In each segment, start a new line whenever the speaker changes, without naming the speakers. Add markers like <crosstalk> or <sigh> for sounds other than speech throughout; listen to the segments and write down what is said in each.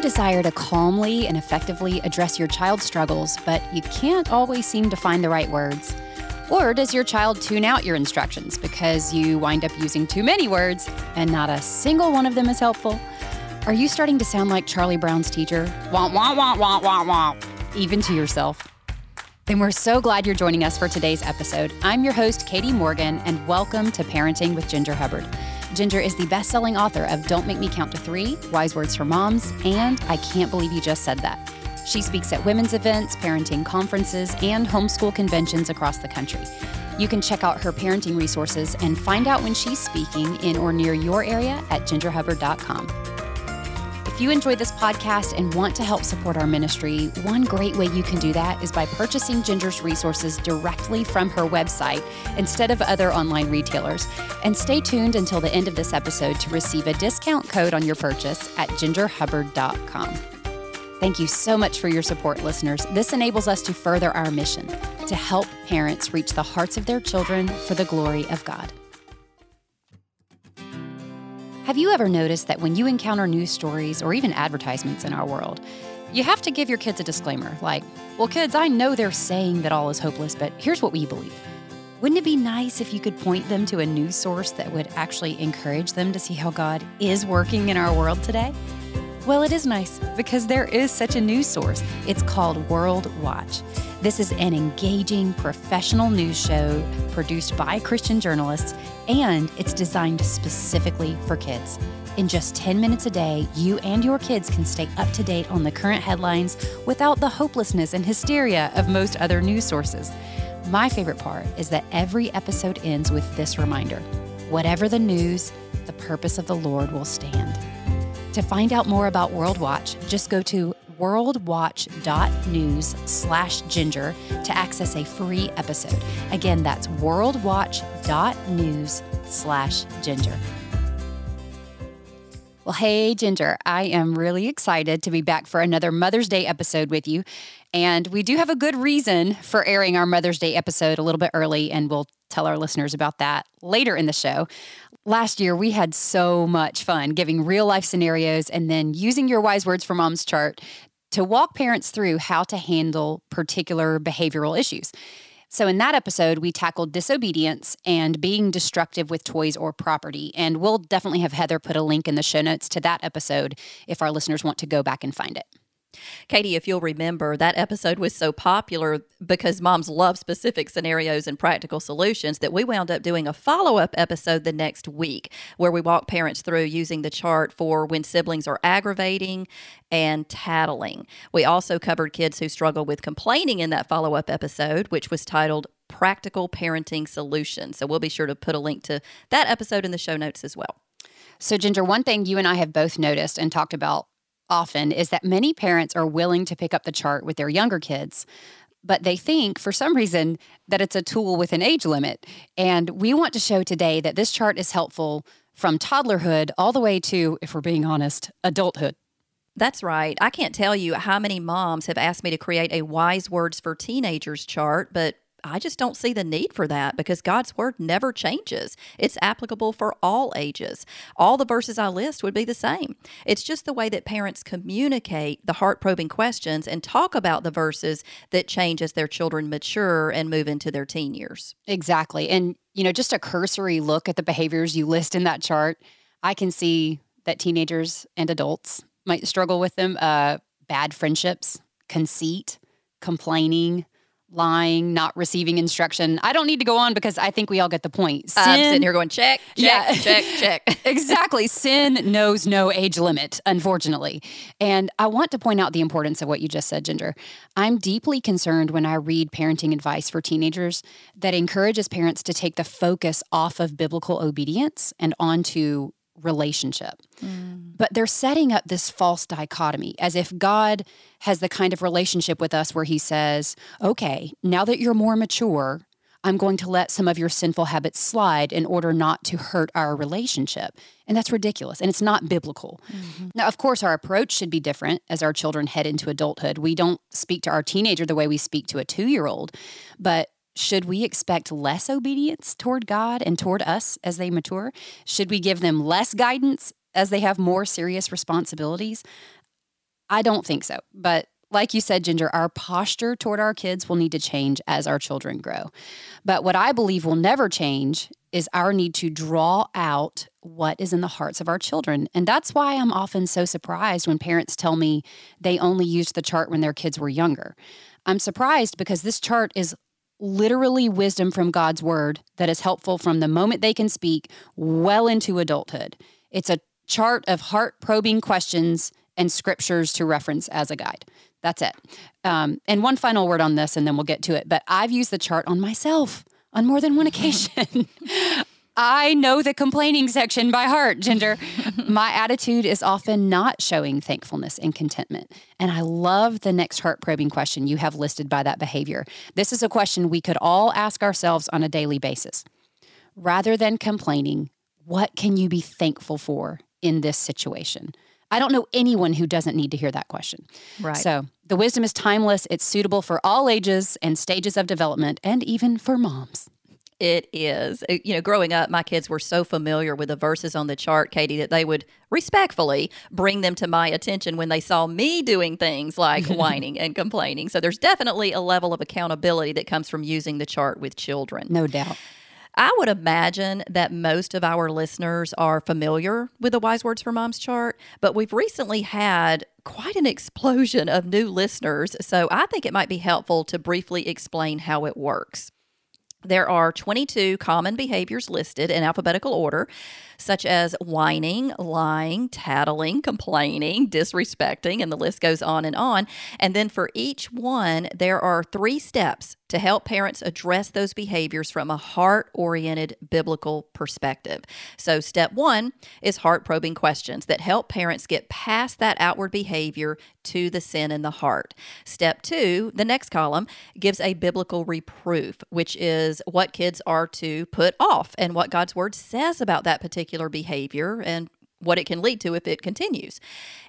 desire to calmly and effectively address your child's struggles, but you can't always seem to find the right words? Or does your child tune out your instructions because you wind up using too many words and not a single one of them is helpful? Are you starting to sound like Charlie Brown's teacher? Wah, wah, wah, wah, wah, wah, even to yourself. Then we're so glad you're joining us for today's episode. I'm your host, Katy Morgan, and welcome to Parenting with Ginger Hubbard. Ginger is the best selling author of Don't Make Me Count to Three, Wise Words for Moms, and I Can't Believe You Just Said That. She speaks at women's events, parenting conferences, and homeschool conventions across the country. You can check out her parenting resources and find out when she's speaking in or near your area at gingerhubbard.com. If you enjoy this podcast and want to help support our ministry, one great way you can do that is by purchasing Ginger's resources directly from her website instead of other online retailers. And stay tuned until the end of this episode to receive a discount code on your purchase at gingerhubbard.com. Thank you so much for your support, listeners. This enables us to further our mission to help parents reach the hearts of their children for the glory of God. Have you ever noticed that when you encounter news stories or even advertisements in our world, you have to give your kids a disclaimer like, well, kids, I know they're saying that all is hopeless, but here's what we believe. Wouldn't it be nice if you could point them to a news source that would actually encourage them to see how God is working in our world today? Well, it is nice because there is such a news source. It's called World Watch. This is an engaging professional news show produced by Christian journalists, and it's designed specifically for kids. In just 10 minutes a day, you and your kids can stay up to date on the current headlines without the hopelessness and hysteria of most other news sources. My favorite part is that every episode ends with this reminder whatever the news, the purpose of the Lord will stand. To find out more about World Watch, just go to worldwatch.news slash ginger to access a free episode. Again, that's worldwatch.news slash ginger. Well, hey, Ginger, I am really excited to be back for another Mother's Day episode with you. And we do have a good reason for airing our Mother's Day episode a little bit early, and we'll tell our listeners about that later in the show. Last year, we had so much fun giving real life scenarios and then using your Wise Words for Moms chart to walk parents through how to handle particular behavioral issues. So, in that episode, we tackled disobedience and being destructive with toys or property. And we'll definitely have Heather put a link in the show notes to that episode if our listeners want to go back and find it.
Katy, if you'll remember, that episode was so popular because moms love specific scenarios and practical solutions that we wound up doing a follow up episode the next week where we walk parents through using the chart for when siblings are aggravating and tattling. We also covered kids who struggle with complaining in that follow up episode, which was titled Practical Parenting Solutions. So we'll be sure to put a link to that episode in the show notes as well.
So, Ginger, one thing you and I have both noticed and talked about often is that many parents are willing to pick up the chart with their younger kids, but they think for some reason that it's a tool with an age limit. And we want to show today that this chart is helpful from toddlerhood all the way to, if we're being honest, adulthood.
That's right. I can't tell you how many moms have asked me to create a wise words for teenagers chart, but I just don't see the need for that because God's word never changes. It's applicable for all ages. All the verses I list would be the same. It's just the way that parents communicate the heart probing questions and talk about the verses that change as their children mature and move into their teen years.
Exactly. And, you know, just a cursory look at the behaviors you list in that chart, I can see that teenagers and adults might struggle with them. Uh, bad friendships, conceit, complaining, lying, not receiving instruction. I don't need to go on because I think we all get the point.
Sin, I'm sitting here going, check, check, yeah. check, check. <laughs>
exactly. Sin knows no age limit, unfortunately. And I want to point out the importance of what you just said, Ginger. I'm deeply concerned when I read parenting advice for teenagers that encourages parents to take the focus off of biblical obedience and onto relationship. Mm. But they're setting up this false dichotomy as if God has the kind of relationship with us where he says, okay, now that you're more mature, I'm going to let some of your sinful habits slide in order not to hurt our relationship. And that's ridiculous. And it's not biblical. Mm-hmm. Now, of course, our approach should be different as our children head into adulthood. We don't speak to our teenager the way we speak to a two year old, but should we expect less obedience toward God and toward us as they mature? Should we give them less guidance as they have more serious responsibilities? I don't think so. But like you said, Ginger, our posture toward our kids will need to change as our children grow. But what I believe will never change is our need to draw out what is in the hearts of our children. And that's why I'm often so surprised when parents tell me they only used the chart when their kids were younger. I'm surprised because this chart is literally wisdom from God's word that is helpful from the moment they can speak well into adulthood. It's a chart of heart probing questions and scriptures to reference as a guide. That's it. Um, and one final word on this, and then we'll get to it. But I've used the chart on myself on more than one <laughs> occasion. <laughs> I know the complaining section by heart, Ginger. <laughs> My attitude is often not showing thankfulness and contentment. And I love the next heart probing question you have listed by that behavior. This is a question we could all ask ourselves on a daily basis. Rather than complaining, what can you be thankful for in this situation? I don't know anyone who doesn't need to hear that question.
Right.
So the wisdom is timeless, it's suitable for all ages and stages of development, and even for moms.
It is. Uh, you know, growing up, my kids were so familiar with the verses on the chart, Katy, that they would respectfully bring them to my attention when they saw me doing things like <laughs> whining and complaining. So there's definitely a level of accountability that comes from using the chart with children.
No doubt.
I would imagine that most of our listeners are familiar with the Wise Words for Moms chart, but we've recently had quite an explosion of new listeners. So I think it might be helpful to briefly explain how it works. There are 22 common behaviors listed in alphabetical order, such as whining, lying, tattling, complaining, disrespecting, and the list goes on and on. And then for each one, there are three steps to help parents address those behaviors from a heart oriented biblical perspective. So, step one is heart probing questions that help parents get past that outward behavior to the sin in the heart. Step two, the next column, gives a biblical reproof, which is what kids are to put off and what God's word says about that particular behavior and what it can lead to if it continues.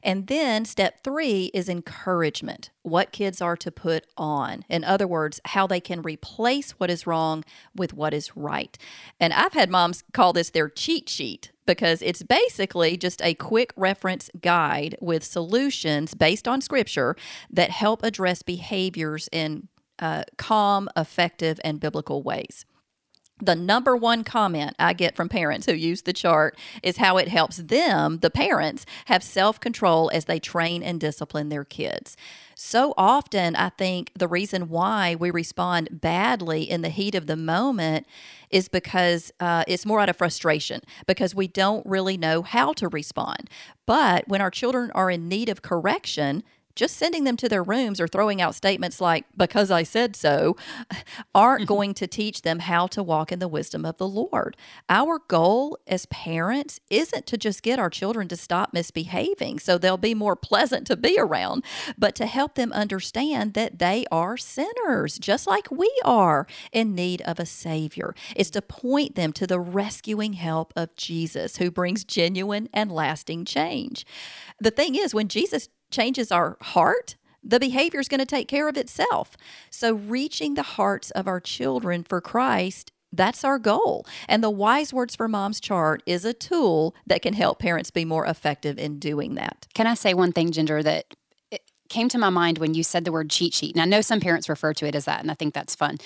And then step three is encouragement, what kids are to put on. In other words, how they can replace what is wrong with what is right. And I've had moms call this their cheat sheet because it's basically just a quick reference guide with solutions based on scripture that help address behaviors in uh, calm, effective, and biblical ways the number one comment I get from parents who use the chart is how it helps them, the parents, have self control as they train and discipline their kids. So often, I think the reason why we respond badly in the heat of the moment is because uh, it's more out of frustration, because we don't really know how to respond. But when our children are in need of correction, just sending them to their rooms or throwing out statements like, because I said so, <laughs> aren't mm-hmm. going to teach them how to walk in the wisdom of the Lord. Our goal as parents isn't to just get our children to stop misbehaving so they'll be more pleasant to be around, but to help them understand that they are sinners, just like we are, in need of a Savior. It's to point them to the rescuing help of Jesus, who brings genuine and lasting change. The thing is, when Jesus changes our heart, the behavior is going to take care of itself. So, reaching the hearts of our children for Christ, that's our goal. And the Wise Words for Moms chart is a tool that can help parents be more effective in doing that.
Can I say one thing, Ginger, that came to my mind when you said the word cheat sheet? And I know some parents refer to it as that, and I think that's fun.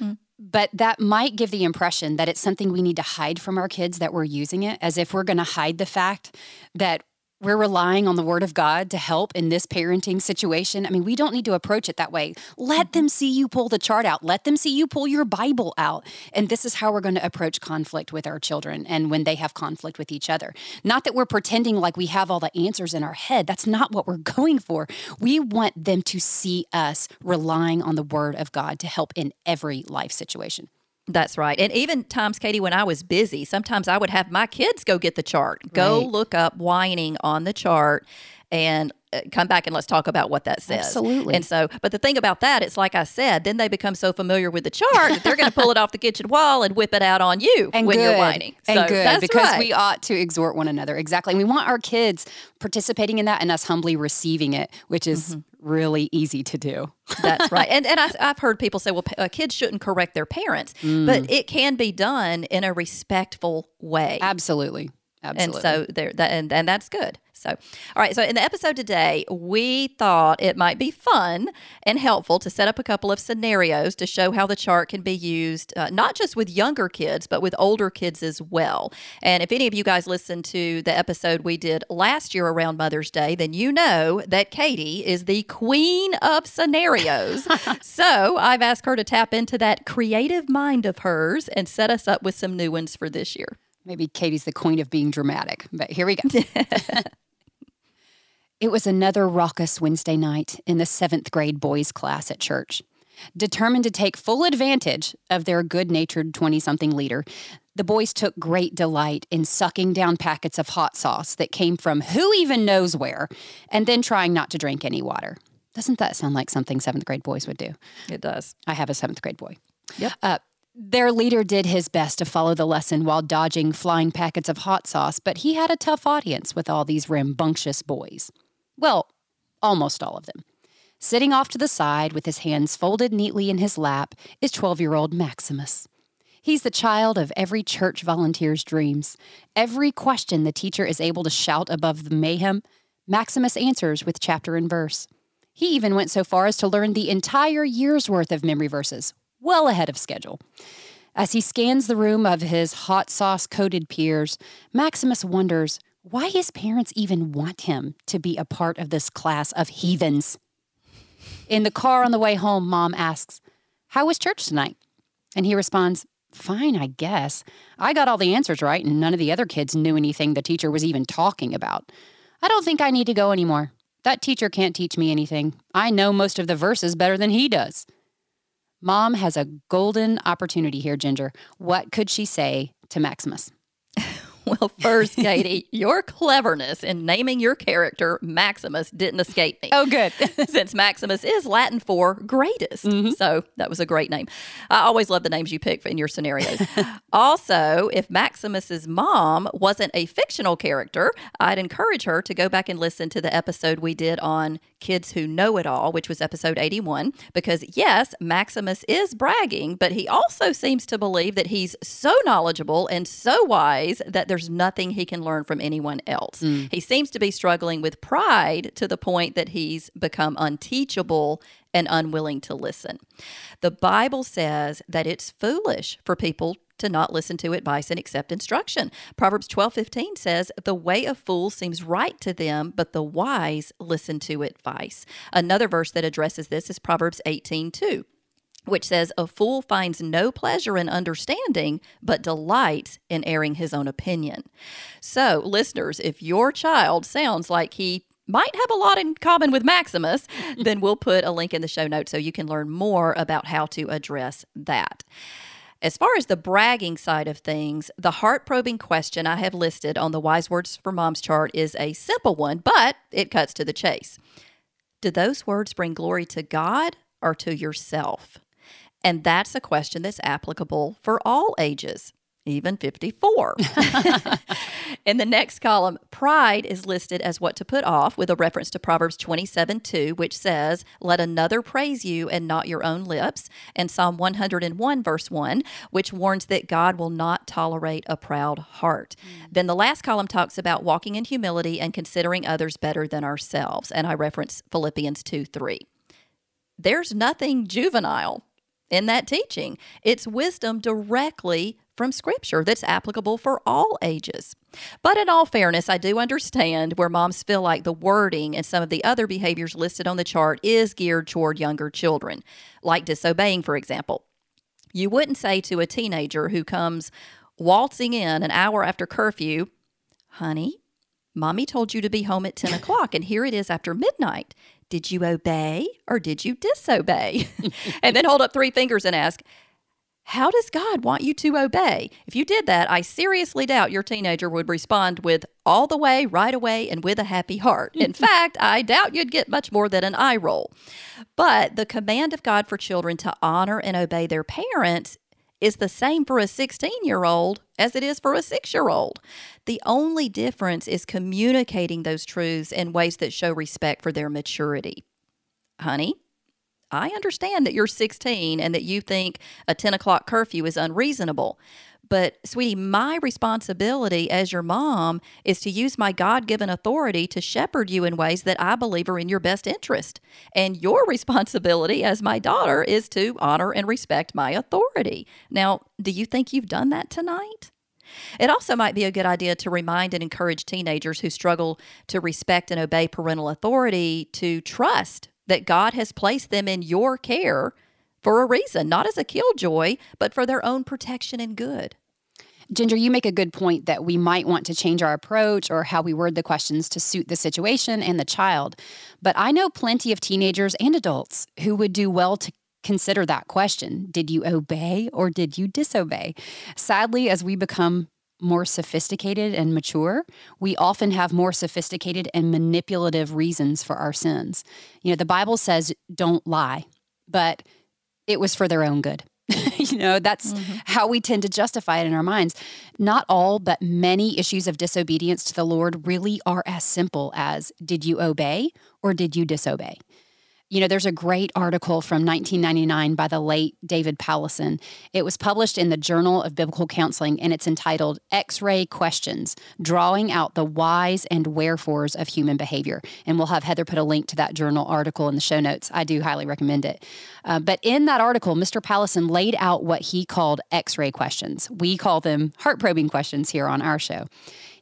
Mm. But that might give the impression that it's something we need to hide from our kids that we're using it, as if we're going to hide the fact that we're relying on the word of God to help in this parenting situation. I mean, we don't need to approach it that way. Let mm-hmm. them see you pull the chart out. Let them see you pull your Bible out. And this is how we're going to approach conflict with our children and when they have conflict with each other. Not that we're pretending like we have all the answers in our head. That's not what we're <laughs> going for. We want them to see us relying on the word of God to help in every life situation.
That's right. And even times, Katy, when I was busy, sometimes I would have my kids go get the chart, go right. look up whining on the chart and come back and let's talk about what that says.
Absolutely.
And so, but the thing about that, it's like I said, then they become so familiar with the chart that they're going to pull it off the kitchen wall and whip it out on you <laughs>
and
when
good.
you're whining.
And
so
good because
right.
we ought to exhort one another. Exactly. And we want our kids participating in that and us humbly receiving it, which is mm-hmm really easy to do.
That's <laughs> right. And and I, have heard people say, well, uh, kids shouldn't correct their parents, mm. but it can be done in a respectful way.
Absolutely. Absolutely.
And so there that and, and that's good. So all right, so in the episode today, we thought it might be fun and helpful to set up a couple of scenarios to show how the chart can be used uh, not just with younger kids but with older kids as well. And if any of you guys listened to the episode we did last year around Mother's Day, then you know that Katy is the queen of scenarios. <laughs> so, I've asked her to tap into that creative mind of hers and set us up with some new ones for this year.
Maybe Katy's the queen of being dramatic, but here we go. <laughs> it was another raucous Wednesday night in the seventh grade boys' class at church. Determined to take full advantage of their good natured 20 something leader, the boys took great delight in sucking down packets of hot sauce that came from who even knows where, and then trying not to drink any water. Doesn't that sound like something seventh grade boys would do?
It does.
I have a seventh grade boy.
Yep.
Uh, their leader did his best to follow the lesson while dodging flying packets of hot sauce, but he had a tough audience with all these rambunctious boys. Well, almost all of them. Sitting off to the side with his hands folded neatly in his lap is 12 year old Maximus. He's the child of every church volunteer's dreams. Every question the teacher is able to shout above the mayhem, Maximus answers with chapter and verse. He even went so far as to learn the entire year's worth of memory verses, well ahead of schedule. As he scans the room of his hot sauce coated peers, Maximus wonders why his parents even want him to be a part of this class of heathens. In the car on the way home, mom asks, How was church tonight? And he responds, Fine, I guess. I got all the answers right, and none of the other kids knew anything the teacher was even talking about. I don't think I need to go anymore. That teacher can't teach me anything. I know most of the verses better than he does. Mom has a golden opportunity here, Ginger. What could she say to Maximus? <laughs>
Well, first, Katy, your cleverness in naming your character Maximus didn't escape me.
Oh, good. <laughs>
Since Maximus is Latin for greatest. Mm-hmm. So that was a great name. I always love the names you pick in your scenarios. <laughs> also, if Maximus's mom wasn't a fictional character, I'd encourage her to go back and listen to the episode we did on Kids Who Know It All, which was episode 81, because yes, Maximus is bragging, but he also seems to believe that he's so knowledgeable and so wise that there's nothing he can learn from anyone else. Mm. He seems to be struggling with pride to the point that he's become unteachable and unwilling to listen. The Bible says that it's foolish for people to not listen to advice and accept instruction. Proverbs 12:15 says, "The way of fools seems right to them, but the wise listen to advice." Another verse that addresses this is Proverbs 18:2 which says, A fool finds no pleasure in understanding, but delights in airing his own opinion. So, listeners, if your child sounds like he might have a lot in common with Maximus, then we'll put a link in the show notes so you can learn more about how to address that. As far as the bragging side of things, the heart probing question I have listed on the Wise Words for Moms chart is a simple one, but it cuts to the chase. Do those words bring glory to God or to yourself? And that's a question that's applicable for all ages, even 54. <laughs> In the next column, pride is listed as what to put off with a reference to Proverbs 27 2, which says, Let another praise you and not your own lips, and Psalm 101, verse 1, which warns that God will not tolerate a proud heart. Mm. Then the last column talks about walking in humility and considering others better than ourselves, and I reference Philippians 2 3. There's nothing juvenile in that teaching. It's wisdom directly from Scripture that's applicable for all ages. But in all fairness, I do understand where moms feel like the wording and some of the other behaviors listed on the chart is geared toward younger children, like disobeying, for example. You wouldn't say to a teenager who comes waltzing in an hour after curfew, honey, mommy told you to be home at 10 <laughs> o'clock, and here it is after midnight. Did you obey or did you disobey? <laughs> and then hold up three fingers and ask, how does God want you to obey? If you did that, I seriously doubt your teenager would respond with all the way, right away, and with a happy heart. In <laughs> fact, I doubt you'd get much more than an eye roll. But the command of God for children to honor and obey their parents is the same for a 16 year old as it is for a six year old. The only difference is communicating those truths in ways that show respect for their maturity. Honey, I understand that you're 16 and that you think a 10 o'clock curfew is unreasonable. But, sweetie, my responsibility as your mom is to use my God given authority to shepherd you in ways that I believe are in your best interest. And your <laughs> responsibility as my daughter is to honor and respect my authority. Now, do you think you've done that tonight? It also might be a good idea to remind and encourage teenagers who struggle to respect and obey parental authority to trust that God has placed them in your care for a reason, not as a killjoy, but for their own protection and good.
Ginger, you make a good point that we might want to change our approach or how we word the questions to suit the situation and the child. But I know plenty of teenagers and adults who would do well to consider that question Did you obey or did you disobey? Sadly, as we become more sophisticated and mature, we often have more sophisticated and manipulative reasons for our sins. You know, the Bible says don't lie, but it was for their own good. <laughs> you know, that's mm-hmm. how we tend to justify it in our minds. Not all, but many issues of disobedience to the Lord really are as simple as did you obey or did you disobey? You know, there's a great article from 1999 by the late David Powlison. It was published in the Journal of Biblical Counseling and it's entitled X Ray Questions Drawing Out the Whys and Wherefores of Human Behavior. And we'll have Heather put a link to that journal article in the show notes. I do highly recommend it. Uh, but in that article, Mr. Powlison laid out what he called X ray questions. We call them heart probing questions here on our show.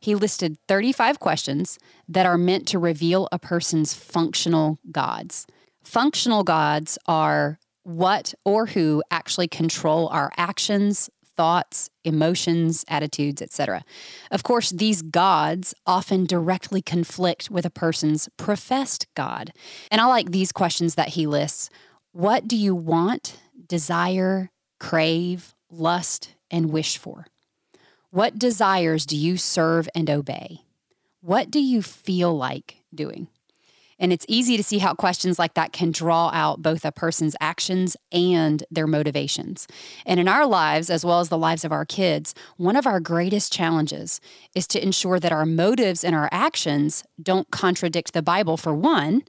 He listed 35 questions that are meant to reveal a person's functional gods. Functional gods are what or who actually control our actions, thoughts, emotions, attitudes, etc. Of course, these gods often directly conflict with a person's professed God. And I like these questions that he lists. What do you want, desire, crave, lust, and wish for? What desires do you serve and obey? What do you feel like doing? And it's easy to see how questions like that can draw out both a person's actions and their motivations. And in our lives, as well as the lives of our kids, one of our greatest challenges is to ensure that our motives and our actions don't contradict the Bible, for one,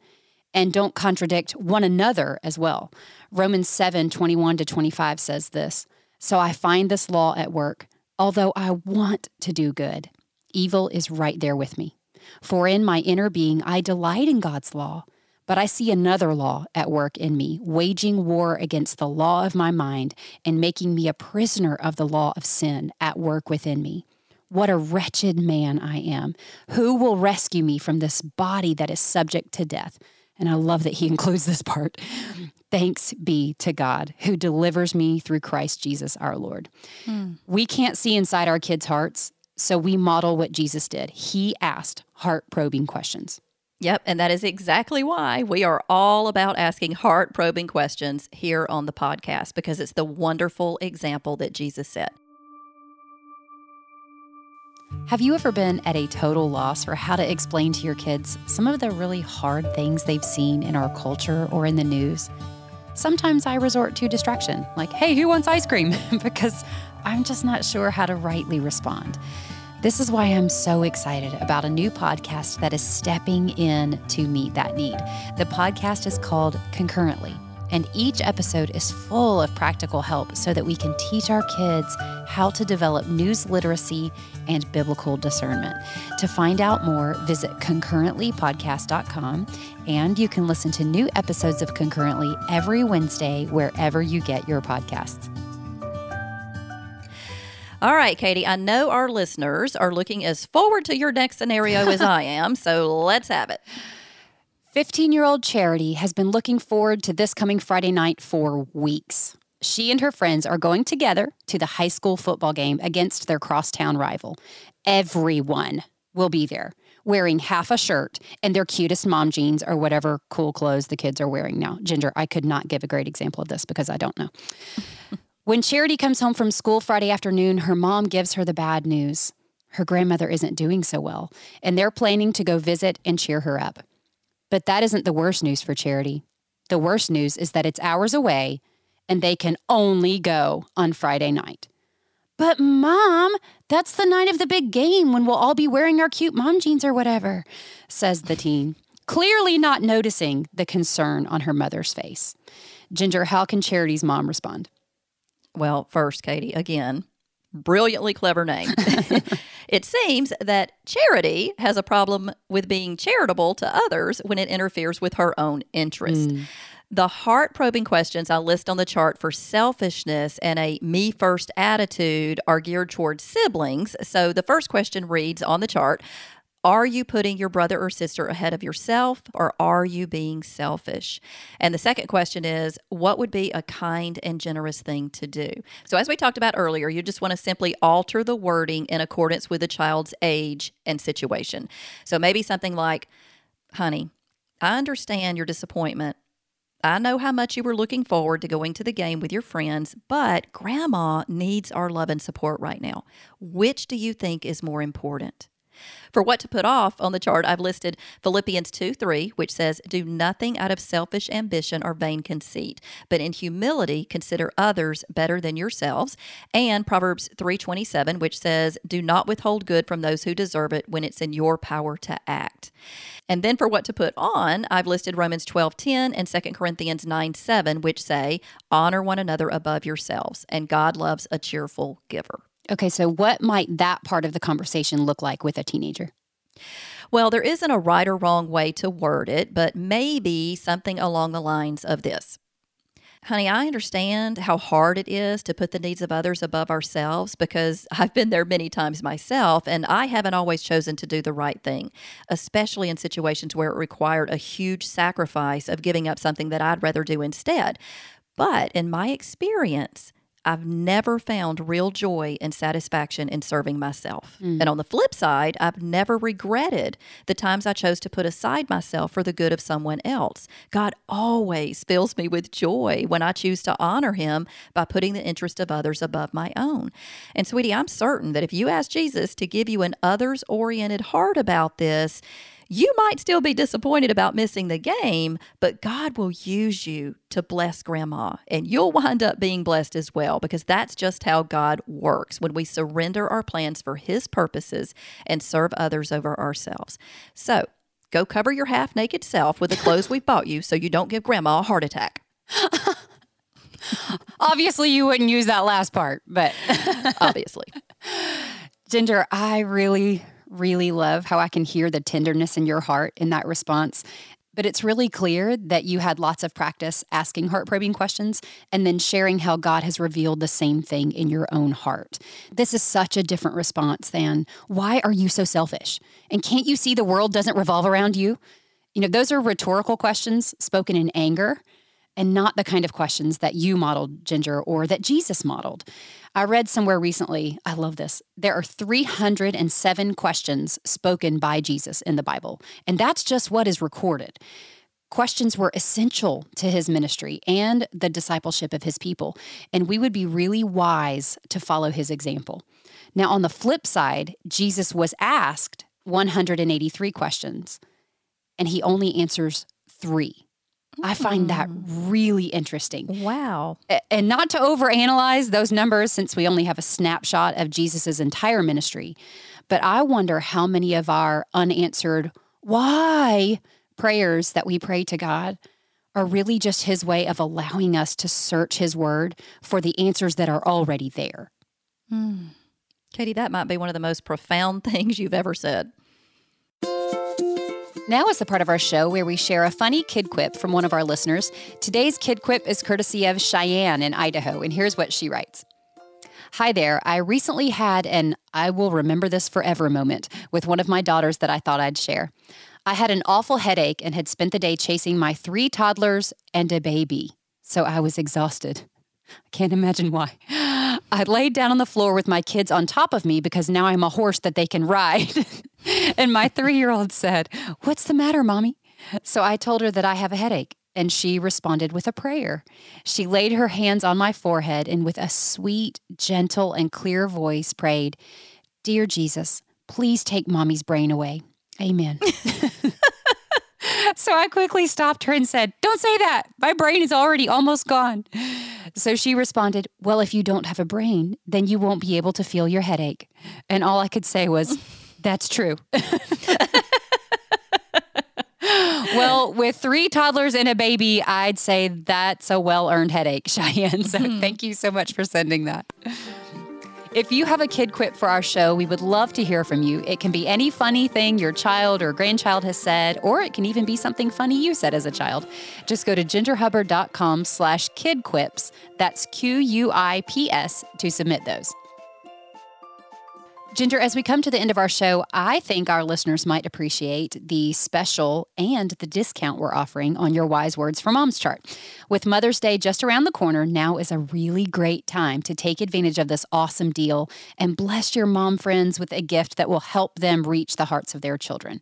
and don't contradict one another as well. Romans 7 21 to 25 says this So I find this law at work. Although I want to do good, evil is right there with me. For in my inner being, I delight in God's law. But I see another law at work in me, waging war against the law of my mind and making me a prisoner of the law of sin at work within me. What a wretched man I am. Who will rescue me from this body that is subject to death? And I love that he <laughs> includes this part. Thanks be to God who delivers me through Christ Jesus our Lord. Hmm. We can't see inside our kids' hearts, so we model what Jesus did. He asked heart probing questions.
Yep, and that is exactly why we are all about asking heart probing questions here on the podcast because it's the wonderful example that Jesus set.
Have you ever been at a total loss for how to explain to your kids some of the really hard things they've seen in our culture or in the news? Sometimes I resort to distraction, like, hey, who wants ice cream? <laughs> because I'm just not sure how to rightly respond. This is why I'm so excited about a new podcast that is stepping in to meet that need. The podcast is called Concurrently, and each episode is full of practical help so that we can teach our kids how to develop news literacy and biblical discernment. To find out more, visit concurrentlypodcast.com, and you can listen to new episodes of Concurrently every Wednesday wherever you get your podcasts.
All right, Katy, I know our listeners are looking as forward to your next scenario as I <laughs> am, so let's have it.
15 year old Charity has been looking forward to this coming Friday night for weeks. She and her friends are going together to the high school football game against their crosstown rival. Everyone will be there wearing half a shirt and their cutest mom jeans or whatever cool clothes the kids are wearing now. Ginger, I could not give a great example of this because I don't know. When Charity comes home from school Friday afternoon, her mom gives her the bad news. Her grandmother isn't doing so well, and they're planning to go visit and cheer her up. But that isn't the worst news for Charity. The worst news is that it's hours away and they can only go on Friday night. But, Mom, that's the night of the big game when we'll all be wearing our cute mom jeans or whatever, says the teen. clearly not noticing the concern on her mother's face. Ginger, how can Charity's mom respond?
Well, first, Katy, again, brilliantly clever name. <laughs> <laughs> it seems that Charity has a problem with being charitable to others when it interferes with her own interest. Mm. The heart probing questions I list on the chart for selfishness and a me first attitude are geared towards siblings. So the first question reads on the chart are you putting your brother or sister ahead of yourself or are you being selfish? And the second question is what would be a kind and generous thing to do? So, as we talked about earlier, you just want to simply alter the wording in accordance with the child's age and situation. So, maybe something like, honey, I understand your disappointment. I know how much you were looking forward to going to the game with your friends, but grandma needs our love and support right now. Which do you think is more important? For what to put off on the chart, I've listed Philippians 2 3, which says, Do nothing out of selfish ambition or vain conceit, but in humility consider others better than yourselves. And Proverbs 3 27, which says, Do not withhold good from those who deserve it when it's in your power to act. And then for what to put on, I've listed Romans 12 10 and 2 Corinthians 9 7, which say, Honor one another above yourselves, and God loves a cheerful giver.
Okay, so what might that part of the conversation look like with a teenager?
Well, there isn't a right or wrong way to word it, but maybe something along the lines of this. Honey, I understand how hard it is to put the needs of others above ourselves because <laughs> I've been there many times myself and I haven't always chosen to do the right thing, especially in situations where it required a huge sacrifice of giving up something that I'd rather do instead. But in my experience, I've never found real joy and satisfaction in serving myself. Mm. And on the flip side, I've never regretted the times I chose to put aside myself for the good of someone else. God always fills me with joy when I choose to honor Him by putting the interest of others above my own. And, sweetie, I'm certain that if you ask Jesus to give you an others oriented heart about this, you might still be disappointed about missing the game, but God will use you to bless grandma, and you'll wind up being blessed as well because that's just how God works when we surrender our plans for His purposes and serve others over ourselves. So, go cover your half naked self with the clothes we've bought you so you don't give grandma a heart attack. <laughs>
Obviously, you wouldn't use that last part, but <laughs>
obviously.
Ginger, I really really love how I can hear the tenderness in your heart in that response. But it's really clear that you had lots of practice asking heart probing questions and then sharing how God has revealed the same thing in your own heart. This is such a different response than, why are you so selfish? And can't you see the world doesn't revolve around you? You know, those are rhetorical questions spoken in anger and not the kind of questions that you modeled, Ginger, or that Jesus modeled. I read somewhere recently, I love this. There are 307 questions spoken by Jesus in the Bible, and that's just what is recorded. Questions were essential to his ministry and the discipleship of his people, and we would be really wise to follow his example. Now, on the flip side, Jesus was asked 183 questions, and he only answers three. I find that hmm. really interesting.
Wow.
And not to overanalyze those numbers since we only have a snapshot of Jesus's entire ministry, but I wonder how many of our unanswered why prayers that we pray to God are really just his way of allowing us to search his word for the answers that are already there.
Hmm. Katy, that might be one of the most profound <laughs> things you've ever said.
Now is the part of our show where we share a funny kid quip from one of our listeners. Today's kid quip is courtesy of Cheyenne in Idaho, and here's what she writes. Hi there. I recently had an I will remember this forever moment with one of my daughters that I thought I'd share. I had an awful headache and had spent the day chasing my three toddlers and a baby, so I was exhausted. <laughs> I can't imagine why. I laid down on the floor with my kids on top of me because now I'm a horse that they can ride. <laughs> and my three year old said, What's the matter, mommy? So I told her that I have a headache. And she responded with a prayer. She laid her hands on my forehead and, with a sweet, gentle, and clear voice, prayed, Dear Jesus, please take mommy's brain away. Amen. <laughs> so I quickly stopped her and said, Don't say that. My brain is already almost gone. So she responded, Well, if you don't have a brain, then you won't be able to feel your headache. And all I could say was, <laughs> That's true. well, with three toddlers and a baby, I'd say that's a well earned headache, Cheyenne. So mm-hmm. thank you so much for sending that. If you have a kid quip for our show, we would love to hear from you. It can be any funny thing your child or grandchild has said, or it can even be something funny you said as a child. Just go to gingerhubbard.com slash kidquips. That's Q-U-I-P-S to submit those. Ginger, as we come to the end of our show, I think our listeners might appreciate the special and the discount we're offering on your Wise Words for Moms chart. With Mother's Day just around the corner, now is a really great time to take advantage of this awesome deal and bless your mom friends with a gift that will help them reach the hearts of their children.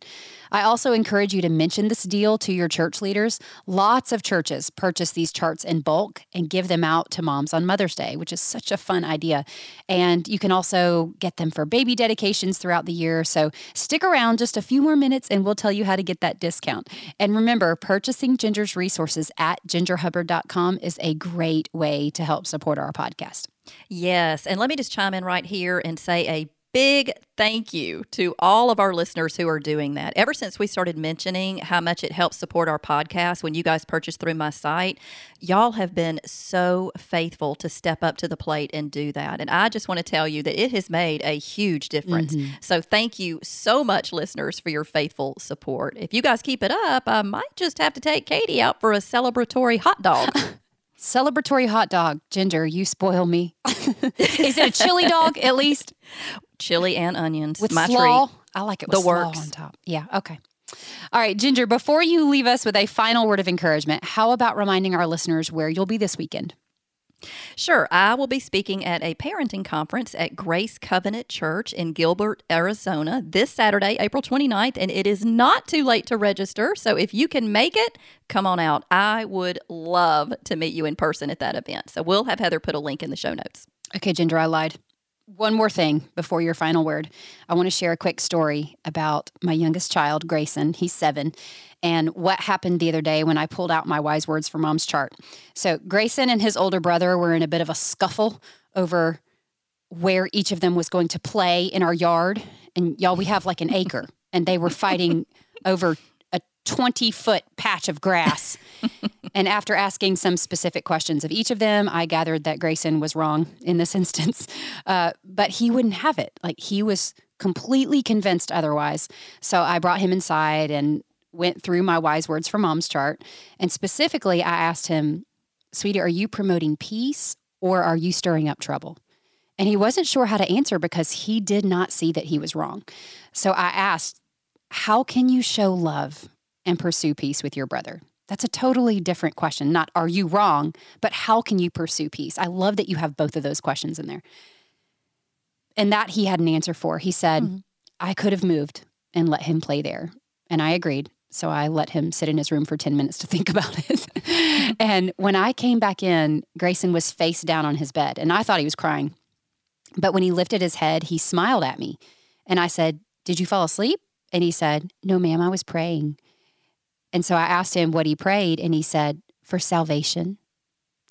I also encourage you to mention this deal to your church leaders. Lots of churches purchase these charts in bulk and give them out to moms on Mother's Day, which is such a fun idea. And you can also get them for baby dedications throughout the year. So stick around just a few more minutes and we'll tell you how to get that discount. And remember, purchasing Ginger's resources at gingerhubbard.com is a great way to help support our podcast.
Yes. And let me just chime in right here and say a big thank you to all of our listeners who are doing that. Ever since we started mentioning how much it helps support our podcast when you guys purchase through my site, y'all have been so faithful to step up to the plate and do that. And I just want to tell you that it has made a huge difference. Mm-hmm. So thank you so much, listeners, for your faithful support. If you guys keep it up, I might just have to take Katy out for a celebratory hot dog. <laughs>
Celebratory hot dog. Ginger, you spoil me. <laughs> Is it a chili dog at least?
Chili and onions.
With
my
slaw?
treat.
I like it with the works. on top. Yeah, okay. All right, Ginger, before you leave us with a final word of encouragement, how about reminding our listeners where you'll be this weekend?
Sure. I will be speaking at a parenting conference at Grace Covenant Church in Gilbert, Arizona this Saturday, April 29th, and it is not too late to register. So if you can make it, come on out. I would love to meet you in person at that event. So we'll have Heather put a link in the show notes.
Okay, Ginger, I lied. One more thing before your final word. I want to share a quick story about my youngest child, Grayson. He's seven, and what happened the other day when I pulled out my wise words for mom's chart. So, Grayson and his older brother were in a bit of a scuffle over where each of them was going to play in our yard. And y'all, we have like an acre, and they were fighting <laughs> over a 20 foot patch of grass. and after asking some specific questions of each of them, I gathered that Grayson was wrong in this instance. <laughs> Uh, but he wouldn't have it. Like he was completely convinced otherwise. So I brought him inside and went through my wise words for mom's chart. And specifically, I asked him, Sweetie, are you promoting peace or are you stirring up trouble? And he wasn't sure how to answer because he did not see that he was wrong. So I asked, How can you show love and pursue peace with your brother? That's a totally different question. Not are you wrong, but how can you pursue peace? I love that you have both of those questions in there. And that he had an answer for. He said, mm-hmm. I could have moved and let him play there. And I agreed. So I let him sit in his room for 10 minutes to think <laughs> about it. and when I came back in, Grayson was face down on his bed and I thought he was crying. But when he lifted his head, he smiled at me. And I said, Did you fall asleep? And he said, No, ma'am, I was praying. And so I asked him what he prayed, and he said, for salvation.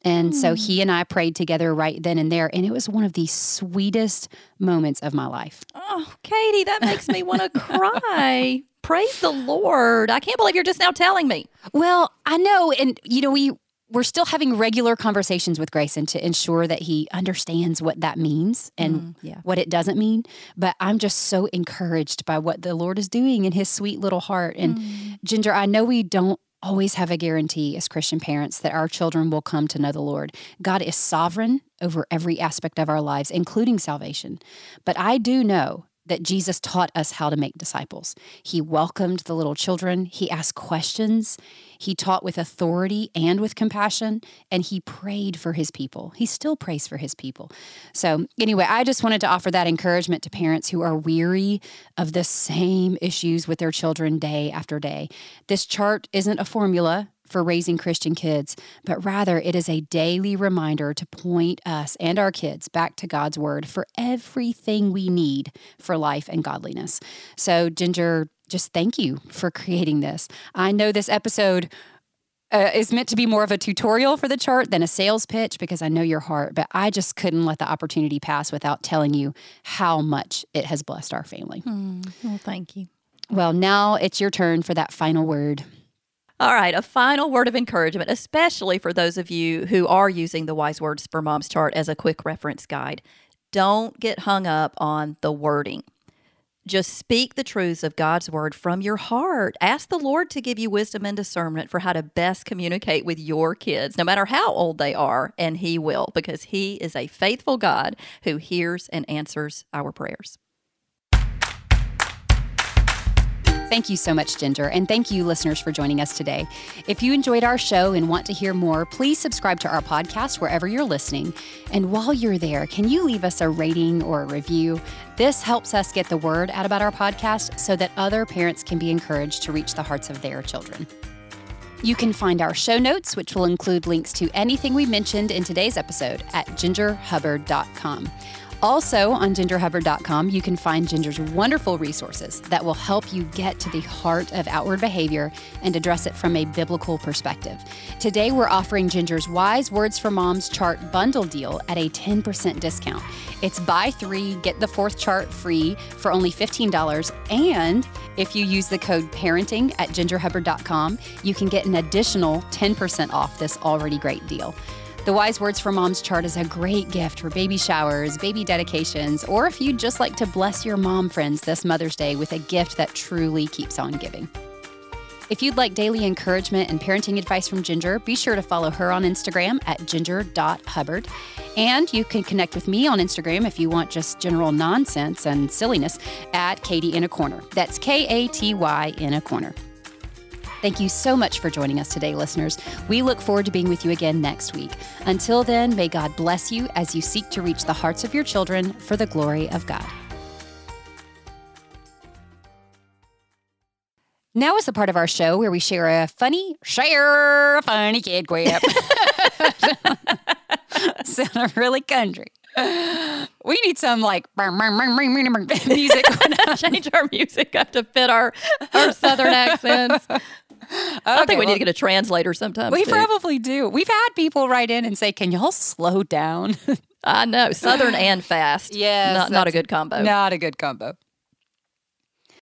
And mm. so hmm. he and I prayed together right then and there. And it was one of the sweetest moments of my life.
Oh, Katy, that makes me want to cry. Praise the Lord. I can't believe you're just now telling me.
Well, I know. And, you know, we, we're still having regular conversations with Grayson to ensure that he understands what that means and mm, yeah. what it doesn't mean. But I'm just so encouraged by what the Lord is doing in his sweet little heart. And mm. Ginger, I know we don't always have a guarantee as Christian parents that our children will come to know the Lord. God is sovereign over every aspect of our lives, including salvation. But I do know that Jesus taught us how to make disciples. He welcomed the little children, he asked questions, he taught with authority and with compassion, and he prayed for his people. He still prays for his people. So, anyway, I just wanted to offer that encouragement to parents who are weary of the same issues with their children day after day. This chart isn't a formula, for raising Christian kids, but rather it is a daily reminder to point us and our kids back to God's Word for everything we need for life and godliness. So, Ginger, just thank you for creating this. I know this episode. Uh, is meant to be more of a tutorial for the chart than a sales pitch because I know your heart, but I just couldn't let the opportunity pass without telling you how much it has blessed our family.
Mm, well, thank you.
Well, now it's your turn for that final word.
All right, a final word of encouragement, especially for those of you who are using the Wise Words for Moms chart as a quick reference guide. Don't get hung up on the wording. Just speak the truths of God's word from your heart. Ask the Lord to give you wisdom and discernment for how to best communicate with your kids, no matter how old they are, and He will, because He is a faithful God who hears and answers our prayers.
Thank you so much, Ginger, and thank you, listeners, for joining us today. If you enjoyed our show and want to hear more, please subscribe to our podcast wherever you're listening. And while you're there, can you leave us a rating or a review? This helps us get the word out about our podcast so that other parents can be encouraged to reach the hearts of their children. You can find our show notes, which will include links to anything we mentioned in today's episode, at gingerhubbard.com. Also, on gingerhubbard.com, you can find Ginger's wonderful resources that will help you get to the heart of outward behavior and address it from a biblical perspective. Today, we're offering Ginger's Wise Words for Moms chart bundle deal at a 10% discount. It's buy three, get the fourth chart free for only $15. And if you use the code parenting at gingerhubbard.com, you can get an additional 10% off this already great deal. The Wise Words for Moms chart is a great gift for baby showers, baby dedications, or if you'd just like to bless your mom friends this Mother's Day with a gift that truly keeps on giving. If you'd like daily encouragement and parenting advice from Ginger, be sure to follow her on Instagram at ginger.hubbard. And you can connect with me on Instagram if you want just general nonsense and silliness at Katy in a Corner. That's K A T Y in a Corner. Thank you so much for joining us today, listeners. We look forward to being with you again next week. Until then, may God bless you as you seek to reach the hearts of your children for the glory of God. Now is the part of our show where we share a funny, share a funny kid quip. <laughs> Sound really country. We need some like music. <laughs>
Change our music up to fit our, our southern accents. I think we need to get a translator sometimes.
We
too.
probably do. We've had people write in and say, "Can y'all slow down?"
I know southern and fast. <laughs>
Yeah,
not, not a good combo.
Not a good combo.